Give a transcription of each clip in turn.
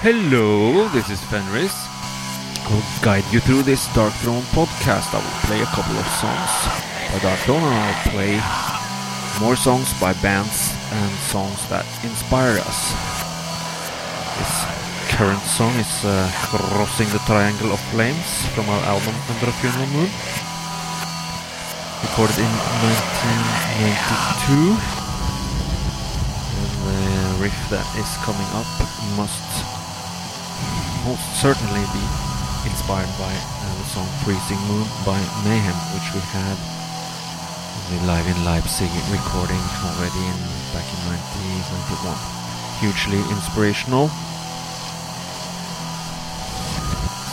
Hello, this is Fenriz. I will guide you through this Darkthrone podcast. I will play a couple of songs by Darkthrone and I'll play more songs by bands and songs that inspire us. This current song is uh, Crossing the Triangle of Flames from our album Under a Funeral Moon. Recorded in 1992. And the riff that is coming up must most certainly be inspired by uh, the song Freezing Moon by Mayhem, which we had the live in Leipzig recording already in back in 1991. Hugely inspirational.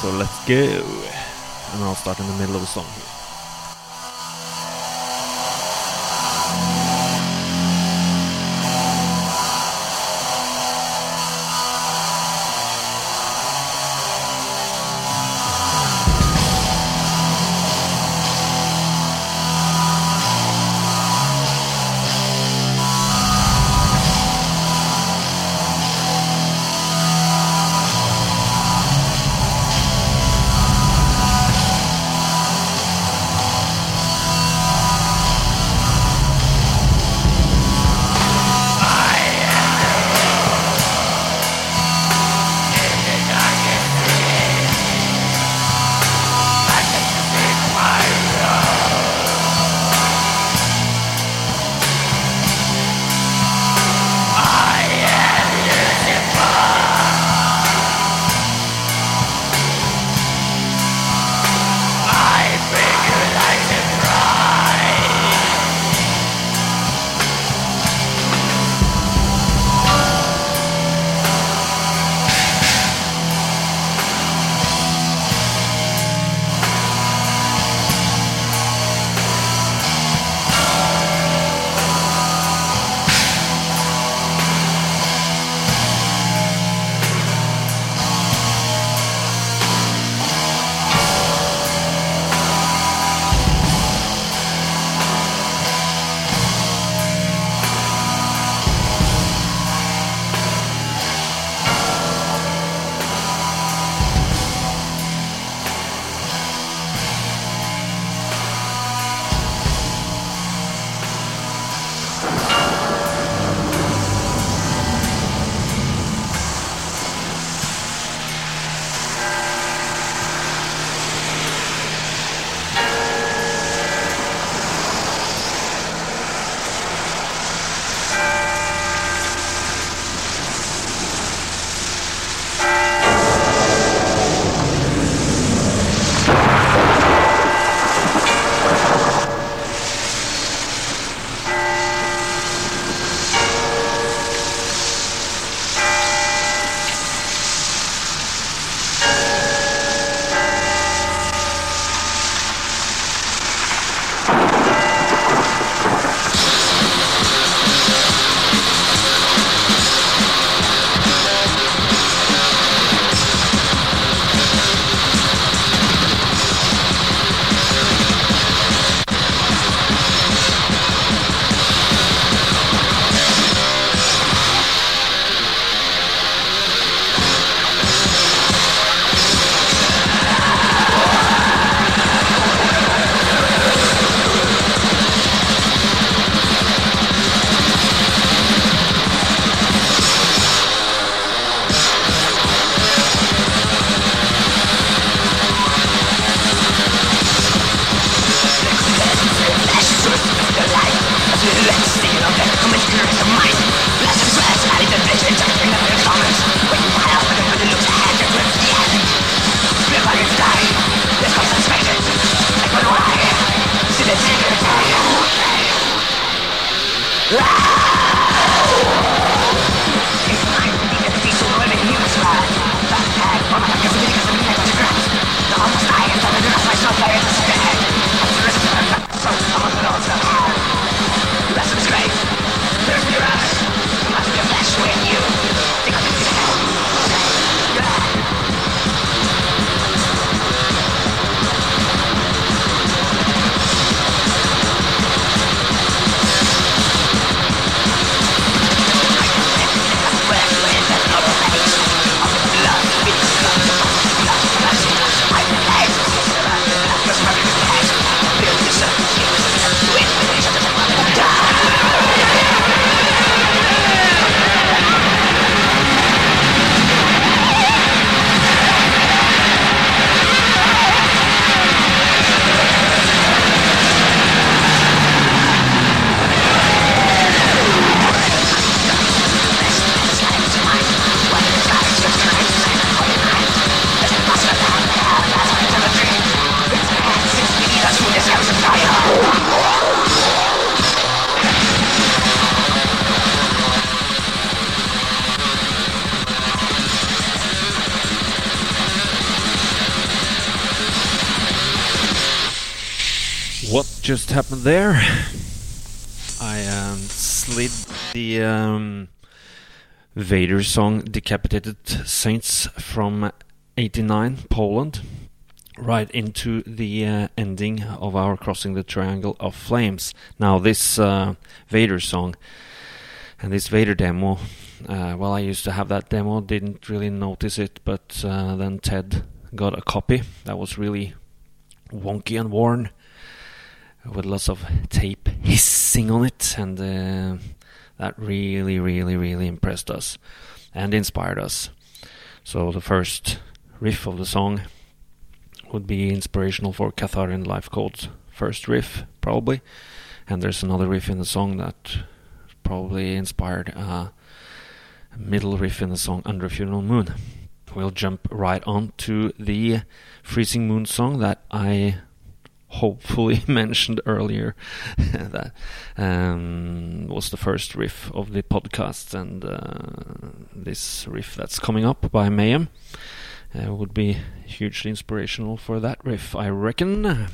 So let's go. And I'll start in the middle of the song here. Just happened there? I um, slid the um, Vader song Decapitated Saints from 89, Poland, right into the uh, ending of our Crossing the Triangle of Flames. Now, this uh, Vader song and this Vader demo, uh, well, I used to have that demo, didn't really notice it, but uh, then Ted got a copy that was really wonky and worn with lots of tape hissing on it, and uh, that really, really, really impressed us and inspired us. So the first riff of the song would be inspirational for Kathaarian Life Code's first riff, probably, and there's another riff in the song that probably inspired a middle riff in the song Under Funeral Moon. We'll jump right on to the Freezing Moon song that I hopefully mentioned earlier that um, was the first riff of the podcast, and uh, this riff that's coming up by Mayhem uh, would be hugely inspirational for that riff, I reckon.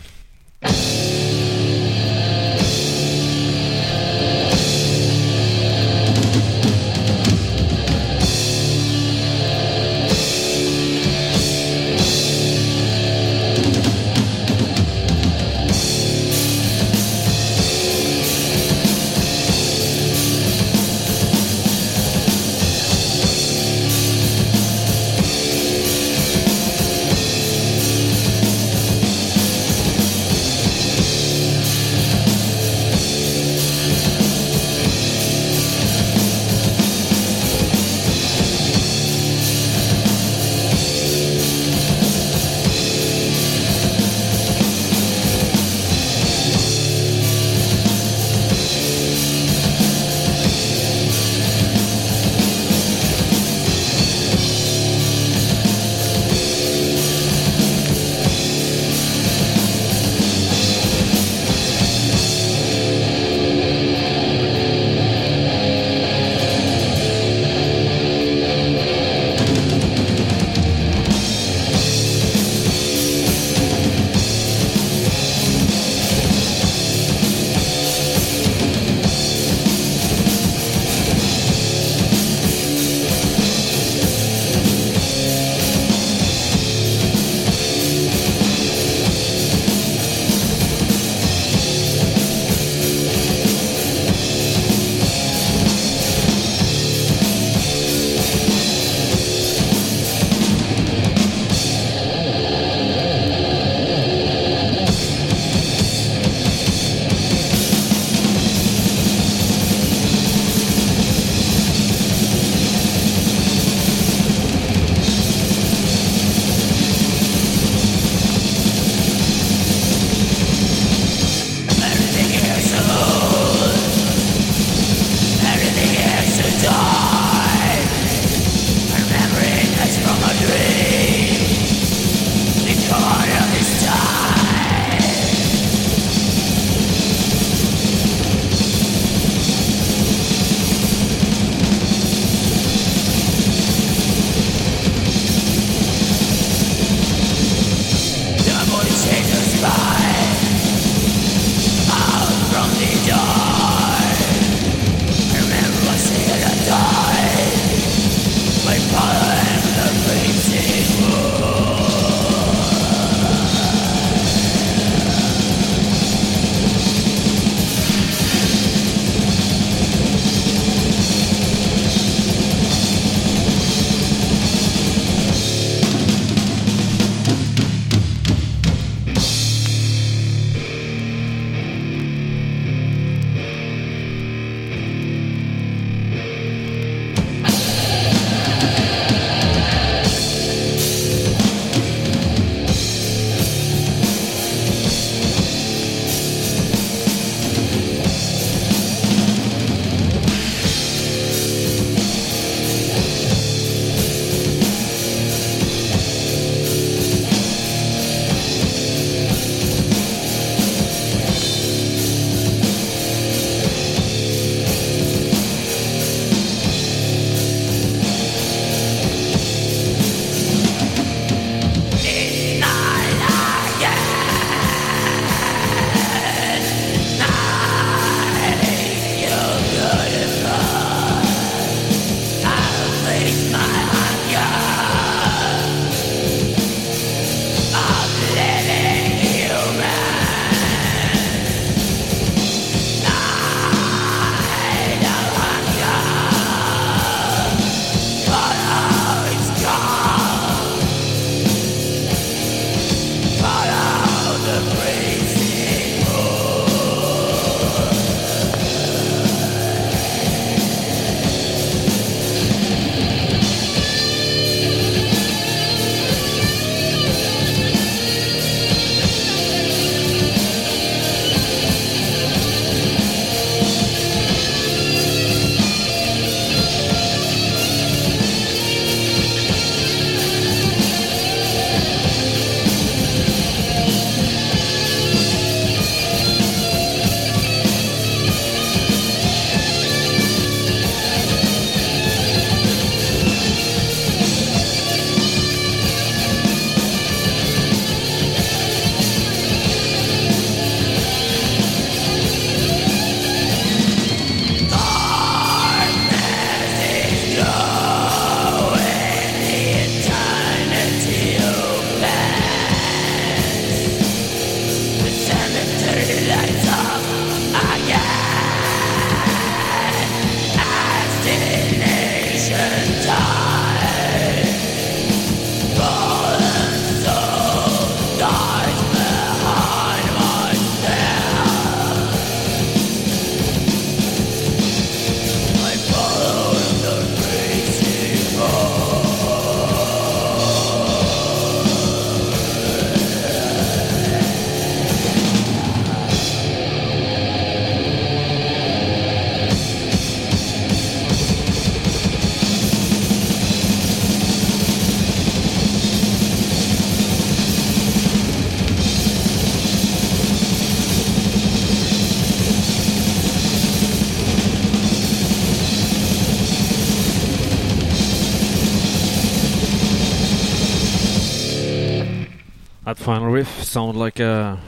That final riff sounded like a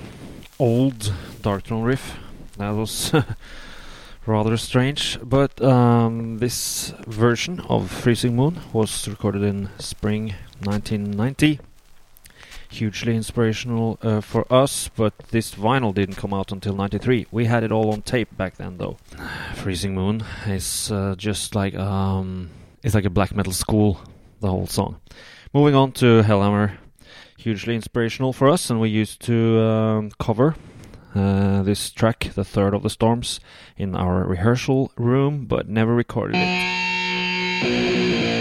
old Darkthrone riff. That was rather strange, but um, this version of Freezing Moon was recorded in spring 1990. Hugely inspirational uh, for us, but this vinyl didn't come out until 93. We had it all on tape back then, though. Freezing Moon is uh, just like um, it's like a black metal school, the whole song. Moving on to Hellhammer hugely inspirational for us, and we used to um, cover uh, this track, the third of the storms, in our rehearsal room, but never recorded it.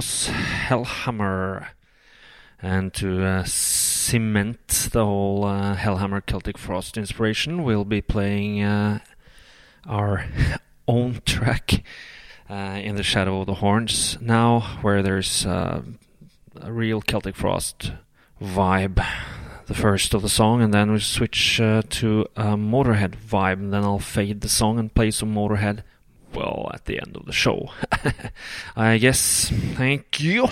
Hellhammer. And to uh, cement the whole uh, Hellhammer Celtic Frost inspiration, we'll be playing uh, our own track uh, in the Shadow of the Horns now, where there's uh, a real Celtic Frost vibe. The first of the song, and then we switch uh, to a Motorhead vibe, and then I'll fade the song and play some Motorhead well at the end of the show. I guess. Thank you.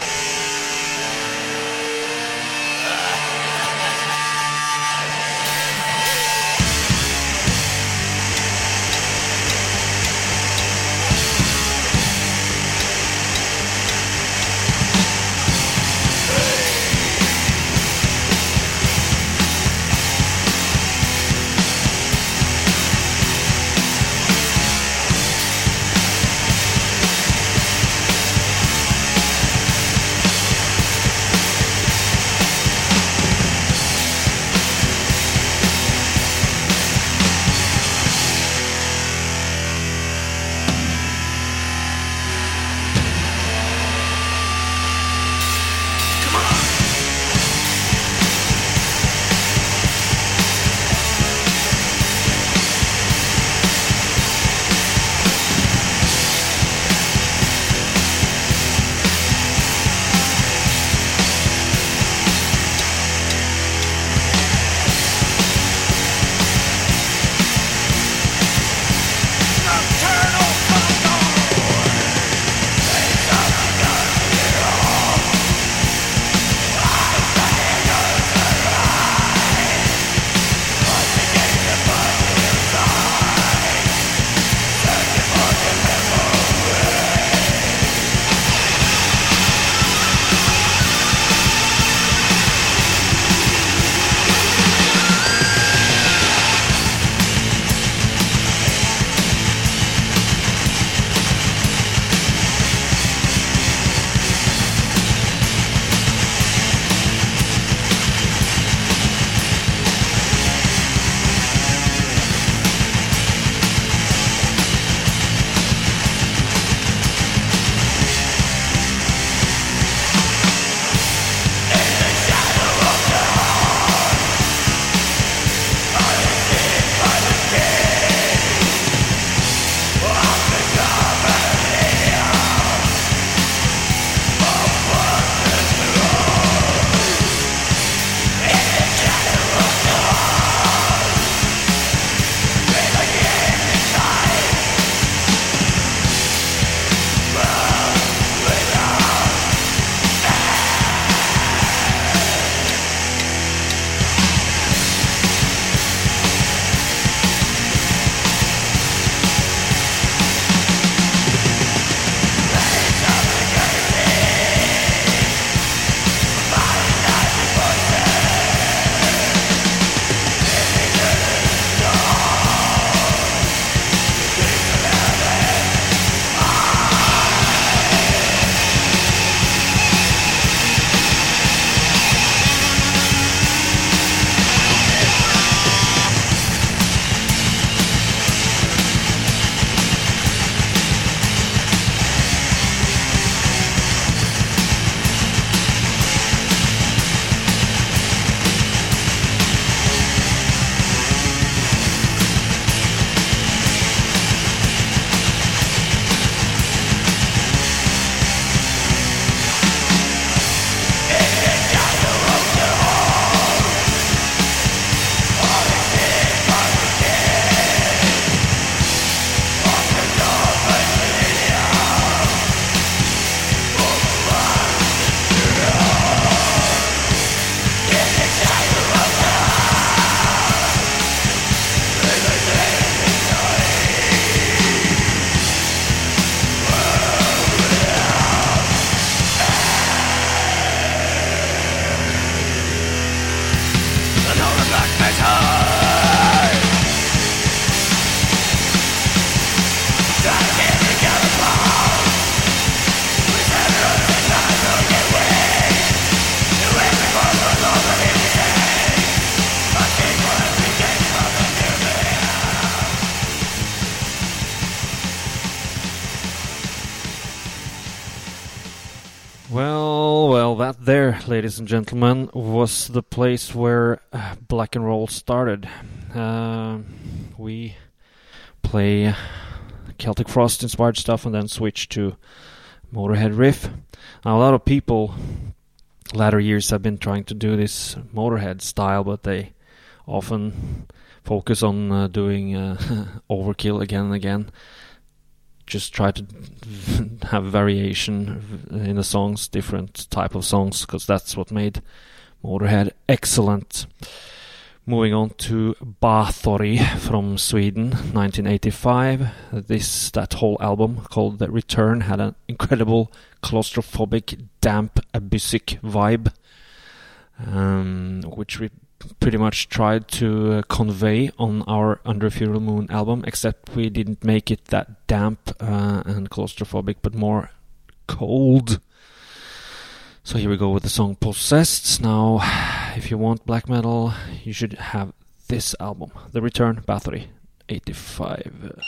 Ladies and gentlemen, was the place where uh, Black and Roll started. Uh, we play Celtic Frost inspired stuff and then switch to Motorhead riff. Now, a lot of people latter years have been trying to do this Motorhead style, but they often focus on uh, doing uh, overkill again and again. Just try to have variation in the songs, different type of songs, because that's what made Motorhead excellent. Moving on to Bathory from Sweden, 1985. This that whole album called The Return had an incredible claustrophobic, damp, abyssic vibe, um, which we pretty much tried to uh, convey on our Under Funeral Moon album, except we didn't make it that damp uh, and claustrophobic, but more cold. So here we go with the song Possessed. Now, if you want black metal, you should have this album, The Return Bathory 85.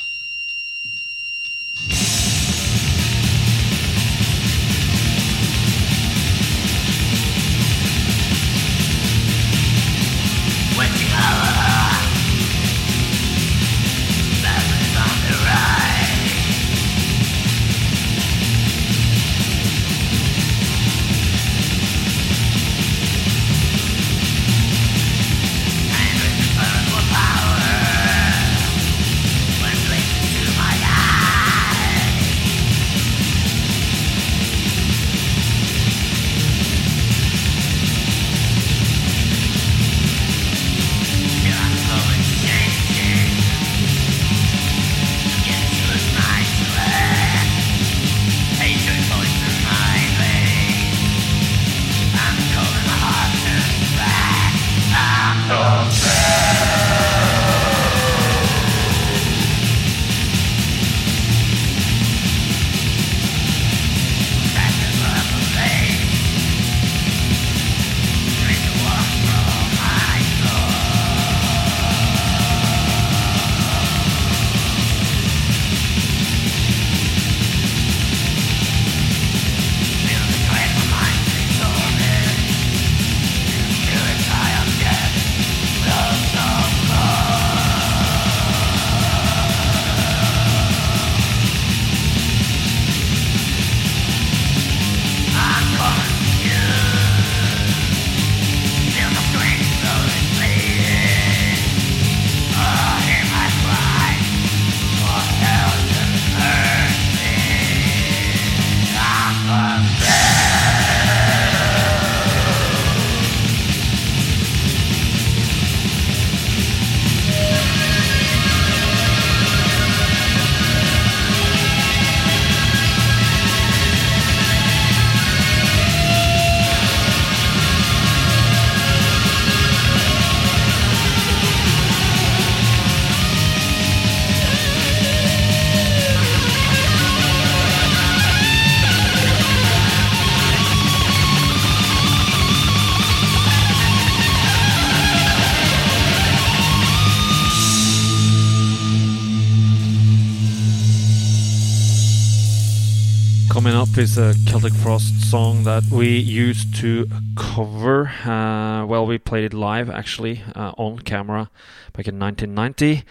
Is a Celtic Frost song that we used to cover. Uh, well, we played it live actually uh, on camera back in 1990.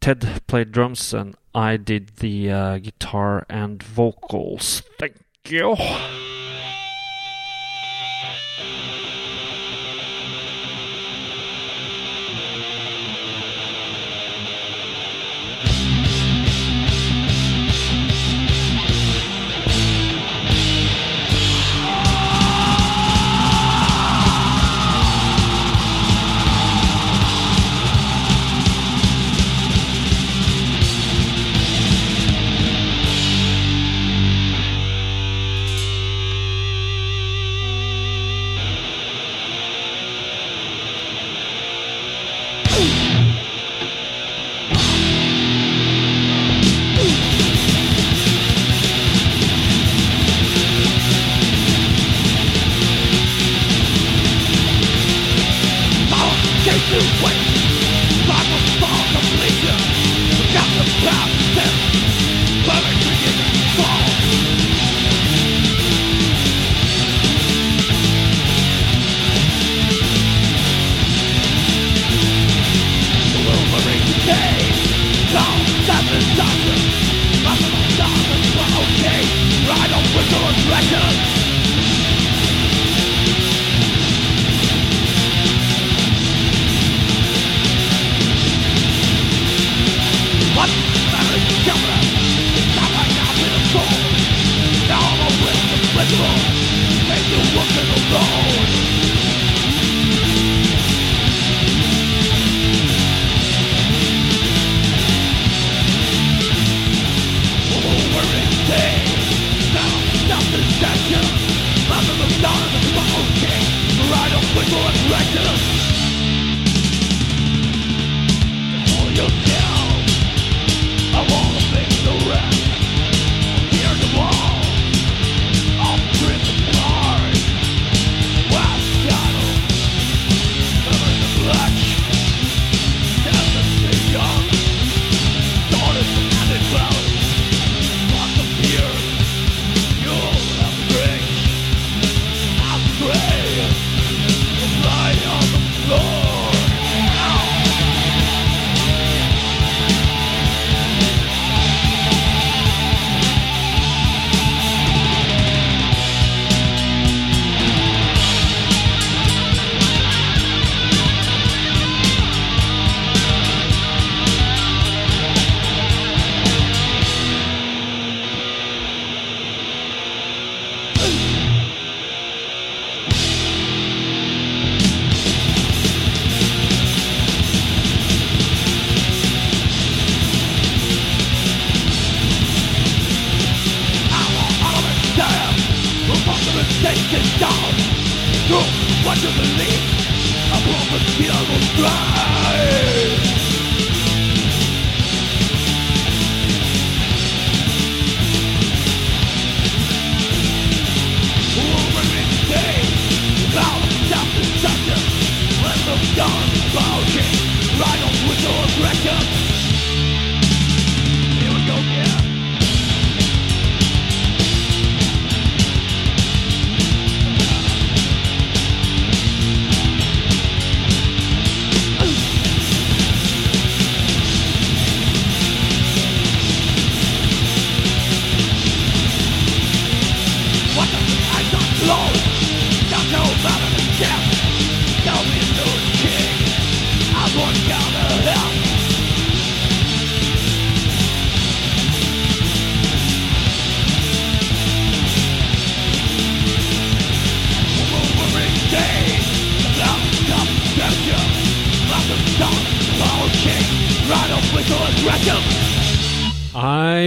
Ted played drums and I did the uh, guitar and vocals. Thank you.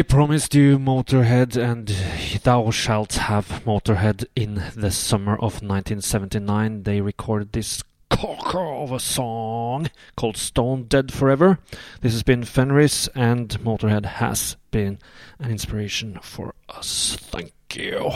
Promised you Motorhead, and thou shalt have Motorhead in the summer of 1979. They recorded this corker of a song called Stone Dead Forever. This has been Fenriz, and Motorhead has been an inspiration for us. Thank you.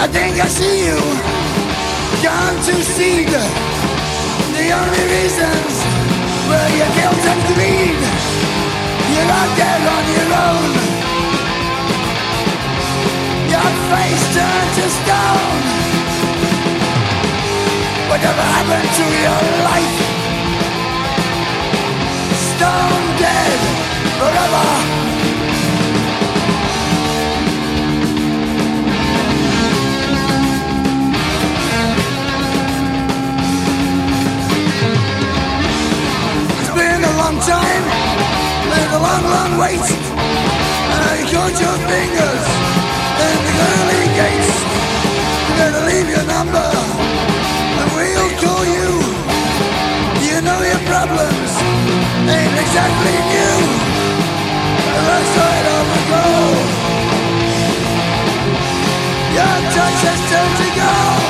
I think I see you. Gone to seed The only reasons were your guilt and greed You're out there on your own. Your face turned to stone. Whatever happened to your life? Stone dead forever long time and a long, long wait. And I count your fingers in the early gates. You better leave your number and we'll call you. You know your problems ain't exactly new. The left side of the road. Your touch has turned to go.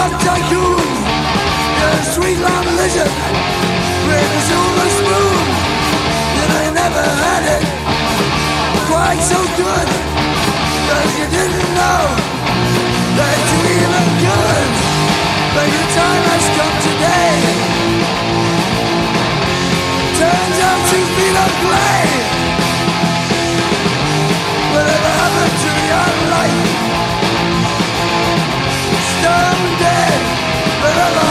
Truck tycoon. You're a sweet long lizard with a silver spoon. You know you never had it quite so good. Cause you didn't know that you even could. But your time has come today. Turns out two feet of clay. Whatever happened to your life? Forever.